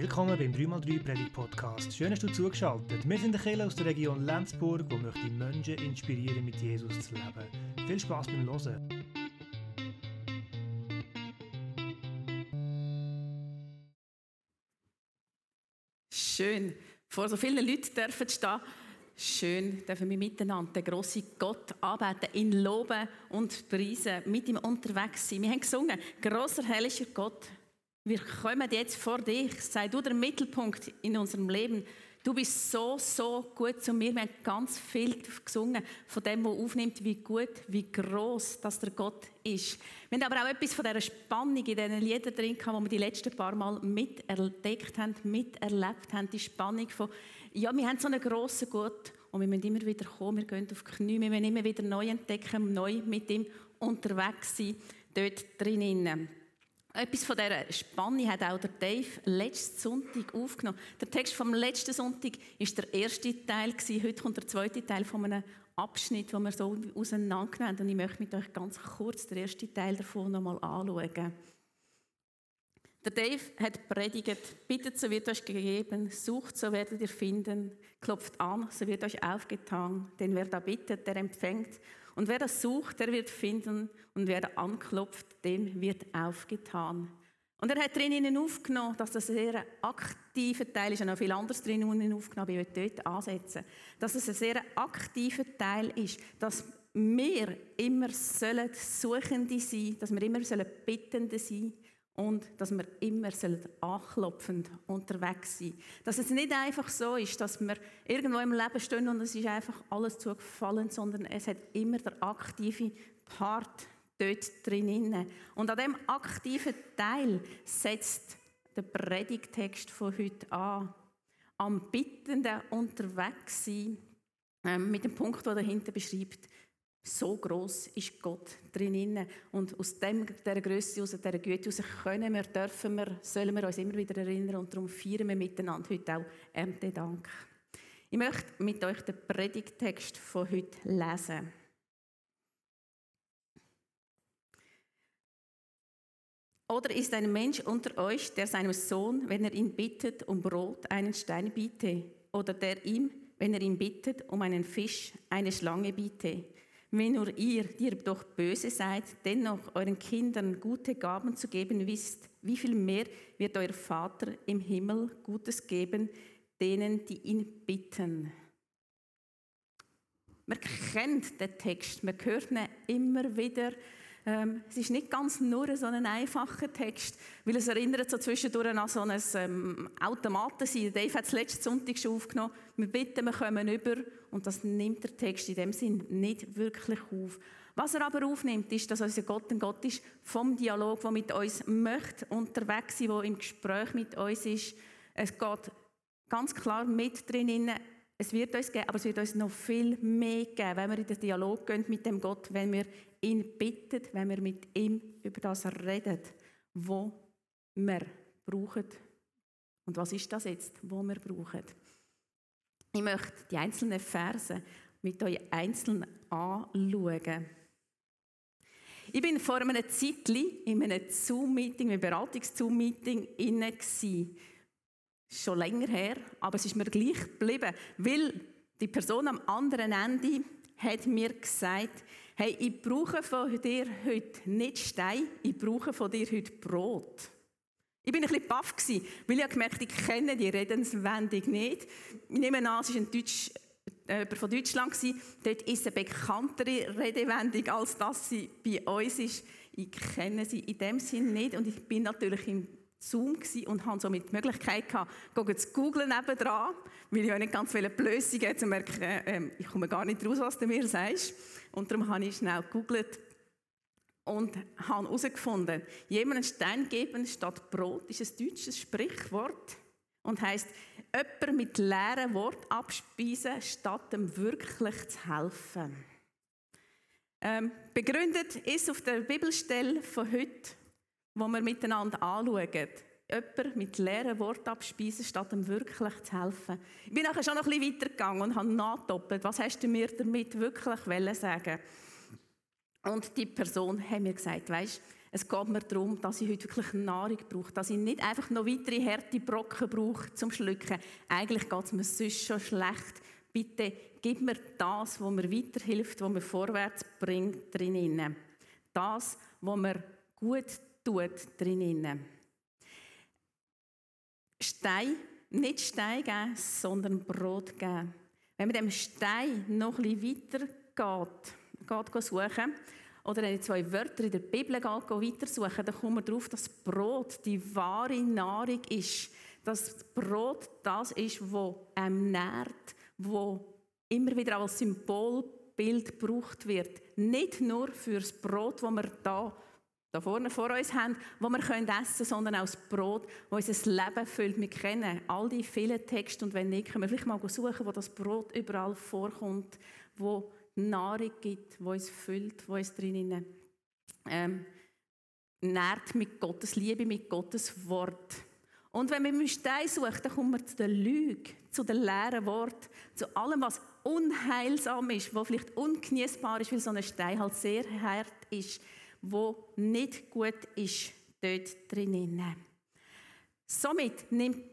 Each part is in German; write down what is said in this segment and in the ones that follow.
Willkommen beim 3x3 Predigt Podcast. Schön, dass du zugeschaltet. Wir sind der Kirche aus der Region Lenzburg, wo möchte Menschen inspirieren, mit Jesus zu leben. Viel Spaß beim Hören. Schön, vor so vielen Leuten dürfen stehen. Schön, dürfen wir miteinander den grossen Gott anbeten, ihn loben und preisen, mit ihm unterwegs sein. Wir haben gesungen, grosser, herrlicher Gott, wir kommen jetzt vor dich. Sei du der Mittelpunkt in unserem Leben. Du bist so, so gut zu mir. Wir haben ganz viel gesungen von dem, was aufnimmt, wie gut, wie groß, dass der Gott ist. Wir haben aber auch etwas von dieser Spannung in diesen Liedern drin, die wir die letzten paar Mal mitentdeckt haben, miterlebt haben. Die Spannung von, ja, wir haben so einen grossen Gott und wir müssen immer wieder kommen, wir gehen auf die Knie, wir müssen immer wieder neu entdecken, neu mit ihm unterwegs sein, dort drinnen. Etwas von dieser Spanne hat auch der Dave letzten Sonntag aufgenommen. Der Text vom letzten Sonntag ist der erste Teil. Heute kommt der zweite Teil von einem Abschnitt, den wir so auseinandergenommen haben. Und ich möchte mit euch ganz kurz den ersten Teil davon nochmal anschauen. Der Dave hat predigt, bittet, so wird euch gegeben, sucht, so werdet ihr finden, klopft an, so wird euch aufgetan, denn wer da bittet, der empfängt und wer das sucht, der wird finden. Und wer anklopft, dem wird aufgetan. Und er hat drinnen aufgenommen, dass das ein sehr aktiver Teil ist. Er hat noch viel anderes drinnen aufgenommen, aber ich will dort ansetzen. Dass es ein sehr aktiver Teil ist, dass wir immer sollen Suchende sein, dass wir immer sollen Bittende sein und dass wir immer anklopfend unterwegs sein Dass es nicht einfach so ist, dass wir irgendwo im Leben stehen und es ist einfach alles zugefallen, sondern es hat immer der aktive Part dort drin. Und an dem aktiven Teil setzt der Predigtext von heute an. Am Bittenden unterwegs sein, ähm, mit dem Punkt, der dahinter beschreibt, so groß ist Gott drinnen. Und aus dem, dieser Größe, aus dieser Güte heraus können wir, dürfen wir, sollen wir uns immer wieder erinnern und darum feiern wir miteinander heute auch Erntedank. Ich möchte mit euch den Predigtext von heute lesen. Oder ist ein Mensch unter euch, der seinem Sohn, wenn er ihn bittet, um Brot einen Stein biete? Oder der ihm, wenn er ihn bittet, um einen Fisch eine Schlange biete? Wenn nur ihr, die ihr doch böse seid, dennoch euren Kindern gute Gaben zu geben wisst, wie viel mehr wird euer Vater im Himmel Gutes geben, denen, die ihn bitten. Man kennt den Text, man hört ihn immer wieder ähm, es ist nicht ganz nur so ein einfacher Text, weil es erinnert so zwischendurch an so ein ähm, Automaten Dave hat es letzten Sonntag schon aufgenommen. Wir bitten, wir kommen über und das nimmt der Text in dem Sinn nicht wirklich auf. Was er aber aufnimmt, ist, dass unser Gott ein Gott ist vom Dialog, der mit uns möchte, unterwegs sein, der im Gespräch mit uns ist. Es geht ganz klar mit drin es wird uns geben, aber es wird uns noch viel mehr geben, wenn wir in den Dialog gehen mit dem Gott, wenn wir ihn bitten, wenn wir mit ihm über das reden, wo wir brauchen. Und was ist das jetzt, wo wir brauchen? Ich möchte die einzelnen Verse mit euch einzeln anschauen. Ich bin vor einem Zeitchen in einem Zoom-Meeting, einem Beratungs-Zoom-Meeting inne schon länger her, aber es ist mir gleich geblieben, weil die Person am anderen Ende hat mir gesagt, hey, ich brauche von dir heute nicht Stein, ich brauche von dir heute Brot. Ich bin ein bisschen baff weil ich gemerkt ich kenne die Redenswendung nicht. Ich nehme an, es war ein Deutsch, äh, von Deutschland. Dort ist eine bekanntere Redewendung, als dass sie bei uns ist. Ich kenne sie in dem Sinn nicht und ich bin natürlich im Zoom und hatte somit die Möglichkeit gehabt, zu googlen nebendran, weil ich auch nicht ganz viele Blößungen zu merken, äh, ich komme gar nicht raus, was du mir sagst. Und darum habe ich schnell gegoogelt und habe herausgefunden, jemandem Stein geben statt Brot ist ein deutsches Sprichwort und heißt jemand mit leeren Wort abspeisen, statt ihm wirklich zu helfen. Ähm, begründet ist auf der Bibelstelle von heute wo wir miteinander anschauen. Jemand mit leeren Worten abspeisen, statt ihm wirklich zu helfen. Ich bin nachher schon noch ein bisschen weitergegangen und habe nachgedoppelt. Was hast du mir damit wirklich sagen Und die Person hat mir gesagt, weißt, Es geht mir darum, dass ich heute wirklich Nahrung brauche, dass ich nicht einfach noch weitere harte Brocken brauche zum Schlucken. Eigentlich geht es mir sonst schon schlecht. Bitte gib mir das, was mir weiterhilft, was mir vorwärts bringt drinnen. Das, was mir gut tut drinnen. Stein, nicht Stein geben, sondern Brot geben. Wenn man dem Stein noch bisschen weiter geht, geht suchen, oder wenn ich zwei Wörter in der Bibel geht, weitersuchen, dann kommen wir darauf, dass Brot die wahre Nahrung ist. Dass Brot das ist, was einem nährt, wo immer wieder als Symbolbild gebraucht wird. Nicht nur für das Brot, das wir da, da vorne vor uns haben, das wir essen können, sondern auch das Brot, das unser Leben füllt. Wir kennen all die vielen Texte und wenn nicht, können wir vielleicht mal suchen, wo das Brot überall vorkommt, wo Nahrung gibt, wo uns füllt, wo uns drinnen ähm, nährt mit Gottes Liebe, mit Gottes Wort. Und wenn mit dem Stein sucht, dann kommt man zu der Lüge, zu den leeren Wort, zu allem, was unheilsam ist, was vielleicht ungenießbar ist, weil so ein Stein halt sehr hart ist, wo nicht gut ist dort drinnen. Somit nimmt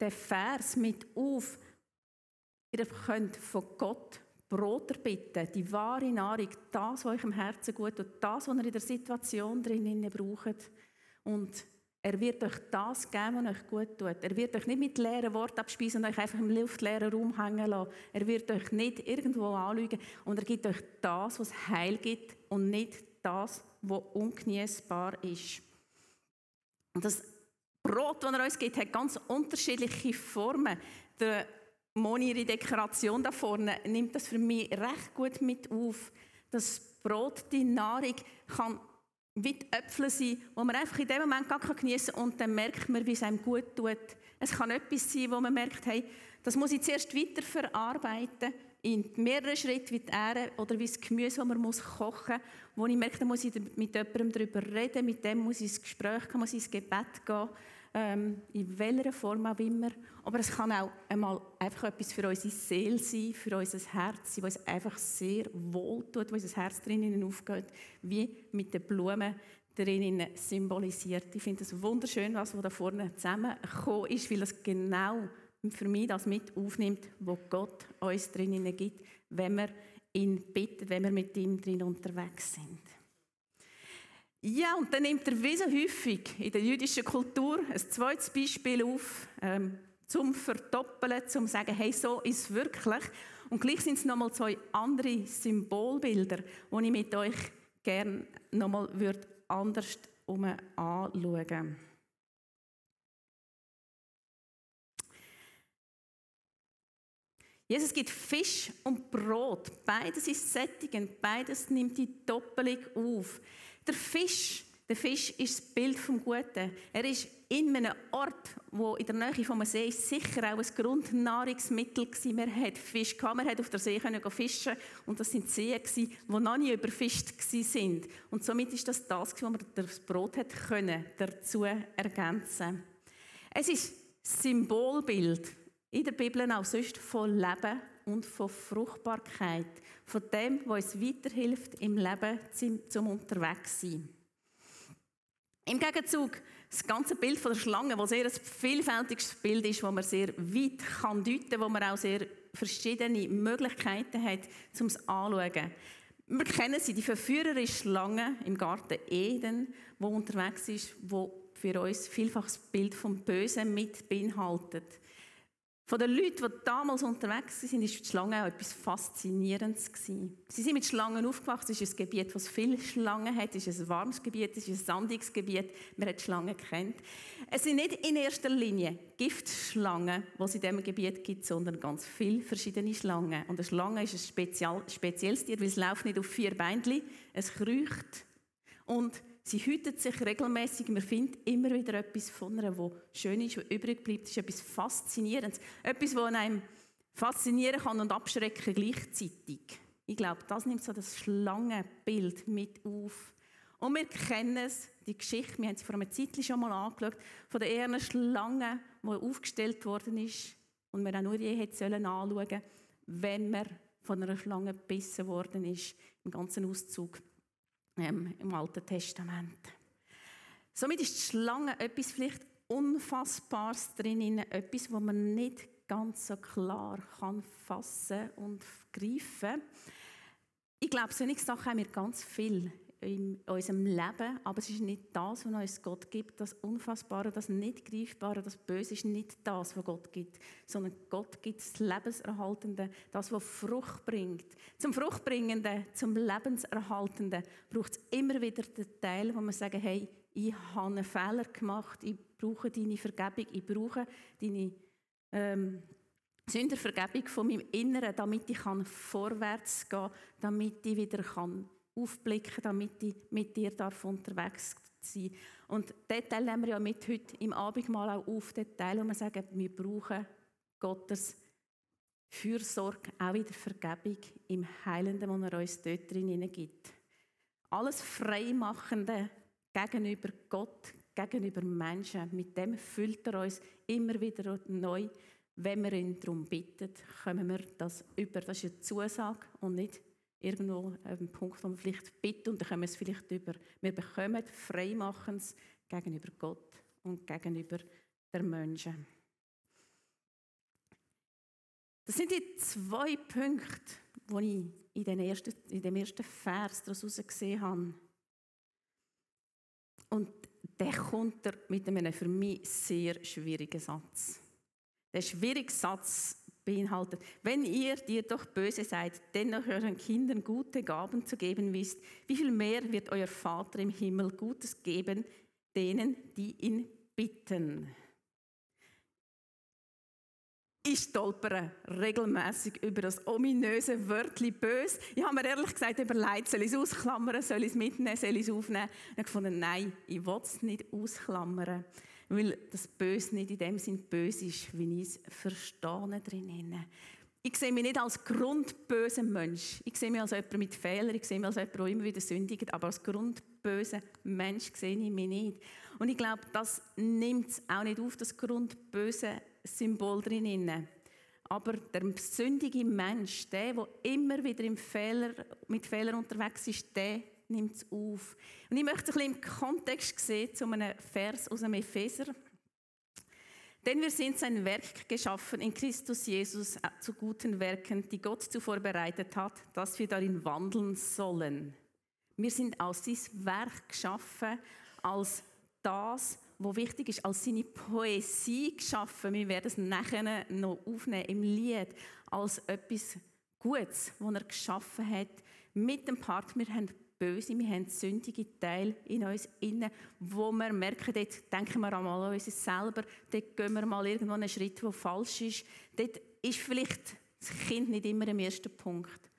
der Vers mit auf, ihr könnt von Gott Brot erbitten, die wahre Nahrung, das, was euch im Herzen gut tut, das, was ihr in der Situation drinnen braucht. Und er wird euch das geben, was euch gut tut. Er wird euch nicht mit leeren Worten abspeisen und euch einfach im luftleeren Raum hängen lassen. Er wird euch nicht irgendwo anlügen und er gibt euch das, was Heil gibt und nicht das, was ungenießbar ist. Und das Brot, das er uns gibt, hat ganz unterschiedliche Formen. Der Moni, ihre Dekoration da vorne, nimmt das für mich recht gut mit auf. Das Brot, die Nahrung, kann wie die Äpfel sein, die man einfach in dem Moment gar geniessen kann und dann merkt man, wie es einem gut tut. Es kann etwas sein, wo man merkt, hey, das muss ich zuerst weiter verarbeiten, in mehreren Schritten wie die Ähre oder wie das Gemüse, das man muss kochen muss, wo ich merke, da muss ich mit jemandem darüber reden, mit dem muss ich ins Gespräch gehen, muss ich ins Gebet gehen, ähm, in welcher Form auch immer. Aber es kann auch einmal einfach etwas für unsere Seele sein, für unser Herz sein, was einfach sehr wohl tut, wo unser Herz drinnen aufgeht, wie mit den Blumen drinnen symbolisiert. Ich finde es wunderschön, was da vorne zusammengekommen ist, weil es genau für mich das mit aufnimmt, was Gott uns drinnen gibt, wenn wir ihn bitten, wenn wir mit ihm drin unterwegs sind. Ja, und dann nimmt er wie so häufig in der jüdischen Kultur ein zweites Beispiel auf, ähm, zum Verdoppeln, zum zu sagen, hey, so ist es wirklich. Und gleich sind es nochmal zwei andere Symbolbilder, die ich mit euch gerne nochmal anders anschauen würde. Jesus gibt Fisch und Brot. Beides ist sättigend, beides nimmt die Doppelung auf. Der Fisch, der Fisch ist das Bild vom Guten. Er ist in einem Ort, wo in der Nähe vom See ist, sicher auch ein Grundnahrungsmittel war. Man hat Fisch gehabt, man hat auf der See können fischen und das sind Seen die noch nie überfischt sind. Und somit ist das das, was man das Brot hat können dazu ergänzen. Es ist Symbolbild in der Bibel auch sonst von Leben und von Fruchtbarkeit, von dem, was uns weiterhilft im Leben zum Unterwegssein. Im Gegenzug das ganze Bild von der Schlange, das sehr ein vielfältiges Bild ist, das man sehr weit kann deuten kann, wo man auch sehr verschiedene Möglichkeiten hat, um es anzuschauen. Wir kennen sie, die verführerische Schlange im Garten Eden, wo unterwegs ist, wo für uns vielfach das Bild vom Bösen mit beinhaltet. Von den Leuten, die damals unterwegs waren, war die Schlange auch etwas Faszinierendes. Sie sind mit Schlangen aufgewachsen. Es ist ein Gebiet, das viele Schlangen hat. Es ist ein warmes Gebiet, es ist ein sandiges Gebiet. Man hat Schlangen kennt. Es sind nicht in erster Linie Giftschlangen, die es in diesem Gebiet gibt, sondern ganz viele verschiedene Schlangen. Und eine Schlange ist ein speziell, spezielles Tier, weil es läuft nicht auf vier Beinchen. Es kriecht und Sie hütet sich regelmäßig. Man findet immer wieder etwas von ihr, was schön ist, was übrig bleibt. Das ist etwas Faszinierendes. Etwas, das einem faszinieren kann und abschrecken gleichzeitig. Ich glaube, das nimmt so das Schlangenbild mit auf. Und wir kennen es, die Geschichte, wir haben sie vor einer Zeit schon mal angeschaut, von der ersten Schlange, die aufgestellt worden ist und wir auch nur je hätte sollen anschauen wenn man von einer Schlange gebissen worden ist, im ganzen Auszug. Ähm, im Alten Testament. Somit ist die Schlange etwas vielleicht Unfassbares drin, etwas, wo man nicht ganz so klar kann fassen und greifen. Ich glaube, solche Sachen haben wir ganz viel in unserem Leben, aber es ist nicht das, was uns Gott gibt, das Unfassbare, das nicht Greifbare, das Böse ist nicht das, was Gott gibt, sondern Gott gibt das Lebenserhaltende, das, was Frucht bringt. Zum Fruchtbringenden, zum Lebenserhaltenden braucht es immer wieder den Teil, wo man sagen, hey, ich habe einen Fehler gemacht, ich brauche deine Vergebung, ich brauche deine ähm, Sündervergebung von meinem Inneren, damit ich kann vorwärts gehen kann, damit ich wieder kann aufblicken damit ich mit dir darf unterwegs sein Und diesen Teil nehmen wir ja mit heute im Abendmahl auch auf, den Teil, wo wir sagen, wir brauchen Gottes Fürsorge, auch in der Vergebung, im Heilenden, wo er uns dort drin gibt. Alles Freimachende gegenüber Gott, gegenüber Menschen, mit dem füllt er uns immer wieder neu. Wenn wir ihn darum bitten, kommen wir das über. Das ist eine Zusage und nicht irgendwo ein Punkt, wo wir vielleicht bitten und dann kommen wir es vielleicht über. Wir bekommen Freimachens gegenüber Gott und gegenüber der Menschen. Das sind die zwei Punkte, die ich in, den ersten, in dem ersten Vers daraus gesehen habe. Und der kommt mit einem für mich sehr schwierigen Satz. Der schwierige Satz beinhaltet. Wenn ihr, die ihr doch böse seid, dennoch euren Kindern gute Gaben zu geben wisst, wie viel mehr wird euer Vater im Himmel Gutes geben denen, die ihn bitten? Ich stolpere regelmäßig über das ominöse Wörtchen bös. Ich habe mir ehrlich gesagt überlegt, soll ich es ausklammern, soll ich es mitnehmen, soll ich es aufnehmen? Ich habe gefunden, nein, ich will es nicht ausklammern weil das Böse nicht in dem Sinn böse ist, wie ich es verstehe drinnen. Ich sehe mich nicht als grundböser Mensch. Ich sehe mich als jemand mit Fehlern, ich sehe mich als jemand, der immer wieder sündigt, aber als grundböser Mensch sehe ich mich nicht. Und ich glaube, das nimmt es auch nicht auf, das grundböse Symbol drinnen. Aber der sündige Mensch, der, der immer wieder im Fehler, mit Fehlern unterwegs ist, der nimmt es auf. Und ich möchte ein bisschen im Kontext sehen zu einem Vers aus dem Epheser. Denn wir sind sein Werk geschaffen in Christus Jesus äh, zu guten Werken, die Gott zuvor bereitet hat, dass wir darin wandeln sollen. Wir sind aus diesem Werk geschaffen, als das, was wichtig ist, als seine Poesie geschaffen. Wir werden es nachher noch aufnehmen im Lied, als etwas Gutes, was er geschaffen hat. Mit dem Part, wir haben Böse, wir haben sündige Teile in uns inne, wo wir merken, dort denken wir einmal an uns selber, dort gehen wir mal irgendwo einen Schritt, der falsch ist. Dort ist vielleicht das Kind nicht immer im ersten Punkt.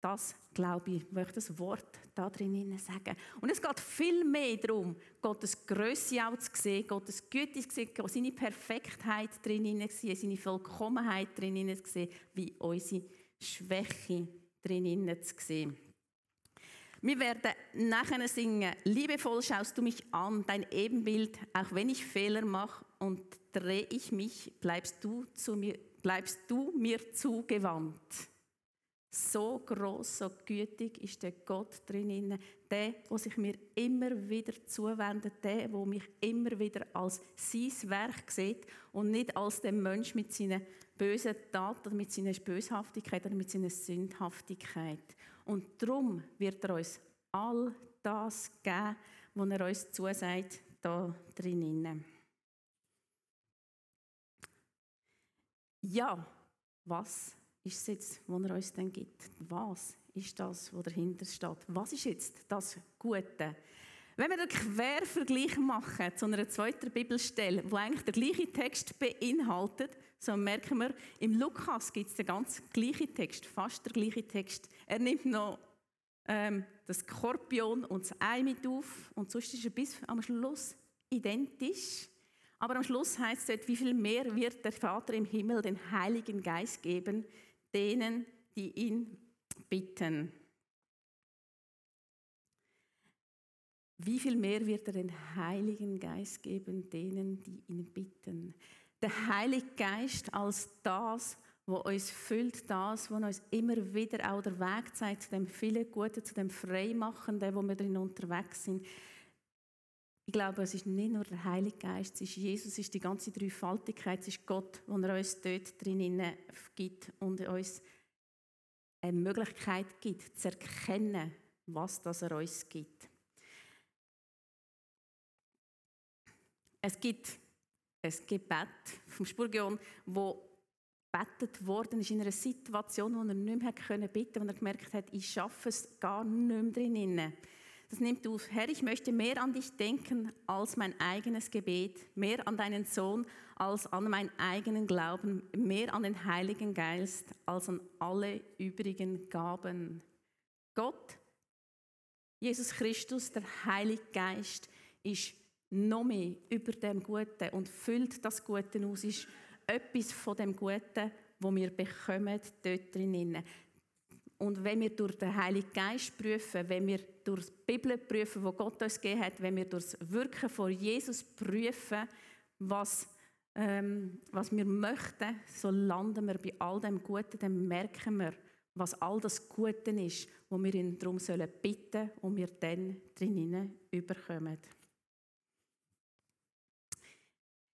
Das, glaube ich, möchte das Wort da drin sagen. Und es geht viel mehr darum, Gottes Größe auch zu sehen, Gottes Güte zu sehen, seine Perfektheit drin zu sehen, seine Vollkommenheit drin zu sehen, wie unsere Schwäche drin zu sehen. Wir werden nachher singen, liebevoll schaust du mich an, dein Ebenbild, auch wenn ich Fehler mache und drehe ich mich, bleibst du, zu mir, bleibst du mir zugewandt. So groß, so gütig ist der Gott drin, der, der sich mir immer wieder zuwendet, der, der mich immer wieder als sein Werk sieht und nicht als der Mensch mit seinen bösen Taten, mit seiner Böshaftigkeit oder mit seiner Sündhaftigkeit. Und darum wird er uns all das geben, was er uns zusagt, da drinnen. Ja, was ist es jetzt, was er uns dann gibt? Was ist das, was dahinter steht? Was ist jetzt das Gute? Wenn wir einen Quervergleich machen zu einer zweiten Bibelstelle, wo eigentlich der gleiche Text beinhaltet, so merken wir, im Lukas gibt es den ganz gleichen Text, fast der gleiche Text. Er nimmt noch ähm, das Skorpion und das Ei mit auf und sonst ist er bis am Schluss identisch. Aber am Schluss heißt es dort, wie viel mehr wird der Vater im Himmel den Heiligen Geist geben, denen, die ihn bitten. Wie viel mehr wird er den Heiligen Geist geben, denen, die ihn bitten? Der Heilige Geist als das, wo uns füllt, das, wo uns immer wieder auch der Weg zeigt zu dem vielen Guten, zu dem Freimachenden, wo wir drin unterwegs sind. Ich glaube, es ist nicht nur der Heilige Geist, es ist Jesus, es ist die ganze Dreifaltigkeit, es ist Gott, der uns dort drin gibt und uns eine Möglichkeit gibt, zu erkennen, was das er uns gibt. Es gibt ein Gebet vom Spurgeon, wo betet worden ist in einer Situation, wo er nicht mehr bitten konnte, wo er gemerkt hat, ich schaffe es gar nicht mehr drinnen. Das nimmt auf, Herr, ich möchte mehr an dich denken als mein eigenes Gebet, mehr an deinen Sohn als an meinen eigenen Glauben, mehr an den Heiligen Geist als an alle übrigen Gaben. Gott, Jesus Christus, der Heilige Geist, ist noch mehr über dem Guten und füllt das Gute aus, ist etwas von dem Guten, wo wir bekommen dort drinnen. Und wenn wir durch den Heiligen Geist prüfen, wenn wir durch die Bibel prüfen, wo Gott uns gegeben hat, wenn wir durch das Wirken von Jesus prüfen, was, ähm, was wir möchten, so landen wir bei all dem Guten, dann merken wir, was all das Gute ist, wo wir ihn darum sollen bitten und wir dann drinnen überkommen.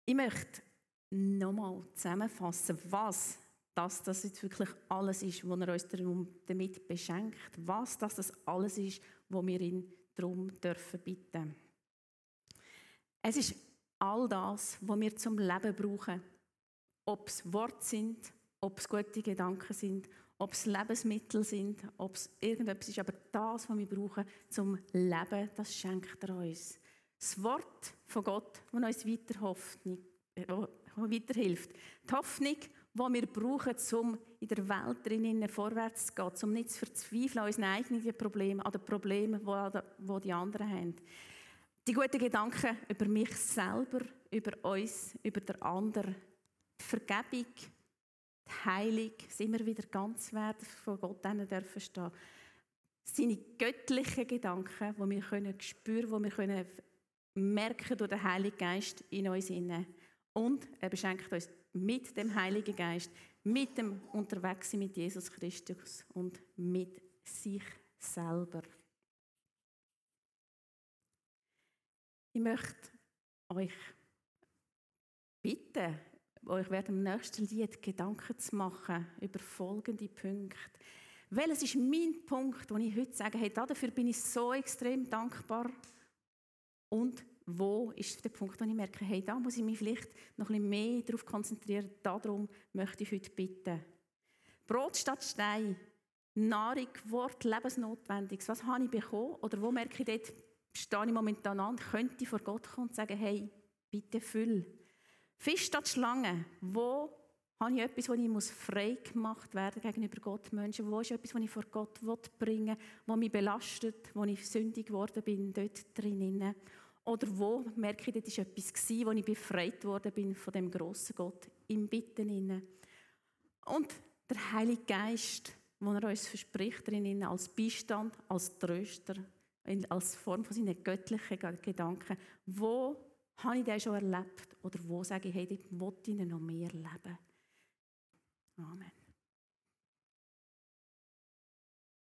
Ich möchte nochmal zusammenfassen, was dass das jetzt wirklich alles ist, was er uns damit beschenkt. Was dass das alles ist, wo wir ihn darum dürfen bitten. Es ist all das, was wir zum Leben brauchen. Ob es Worte sind, ob es gute Gedanken sind, ob es Lebensmittel sind, ob es irgendetwas ist. Aber das, was wir brauchen zum Leben, das schenkt er uns. Das Wort von Gott, das uns weiter weiterhilft. Die Hoffnung, die wir brauchen, um in der Welt drinnen vorwärts zu gehen, um nicht zu verzweifeln an unseren eigenen Problemen, an den Problemen, die die anderen haben. Die guten Gedanken über mich selber, über uns, über den anderen. Die Vergebung, die Heilung, dass immer wieder ganz werden von Gott dürfen stehen. Seine göttlichen Gedanken, die wir können spüren können, die wir können merken durch den Heiligen Geist in uns. Und er beschenkt uns mit dem Heiligen Geist, mit dem Unterwegssein mit Jesus Christus und mit sich selber. Ich möchte euch bitten, euch während dem nächsten Lied Gedanken zu machen über folgende Punkte. Welches ist mein Punkt, wo ich heute sage, hey, dafür bin ich so extrem dankbar und wo ist der Punkt, wo ich merke, hey, da muss ich mich vielleicht noch ein bisschen mehr darauf konzentrieren. Darum möchte ich heute bitten. Brot statt Stein, Nahrung, Wort, Lebensnotwendiges. Was habe ich bekommen? Oder wo merke ich dort, stehe ich momentan an, könnte ich vor Gott kommen und sagen, hey, bitte füll. Fisch statt Schlange. Wo habe ich etwas, wo ich muss frei gemacht werden gegenüber Gott, Menschen? Wo ist etwas, was ich vor Gott bringen will, was mich belastet, wo ich sündig geworden bin, dort drinnen? Oder wo merke ich, das war etwas, wo ich befreit worden bin von dem grossen Gott im Bitten. Inne. Und der Heilige Geist, wo er uns verspricht, drin als Beistand, als Tröster, als Form von seinen göttlichen Gedanken. Wo habe ich das schon erlebt? Oder wo sage ich, hey, dort will ich noch mehr leben? Amen.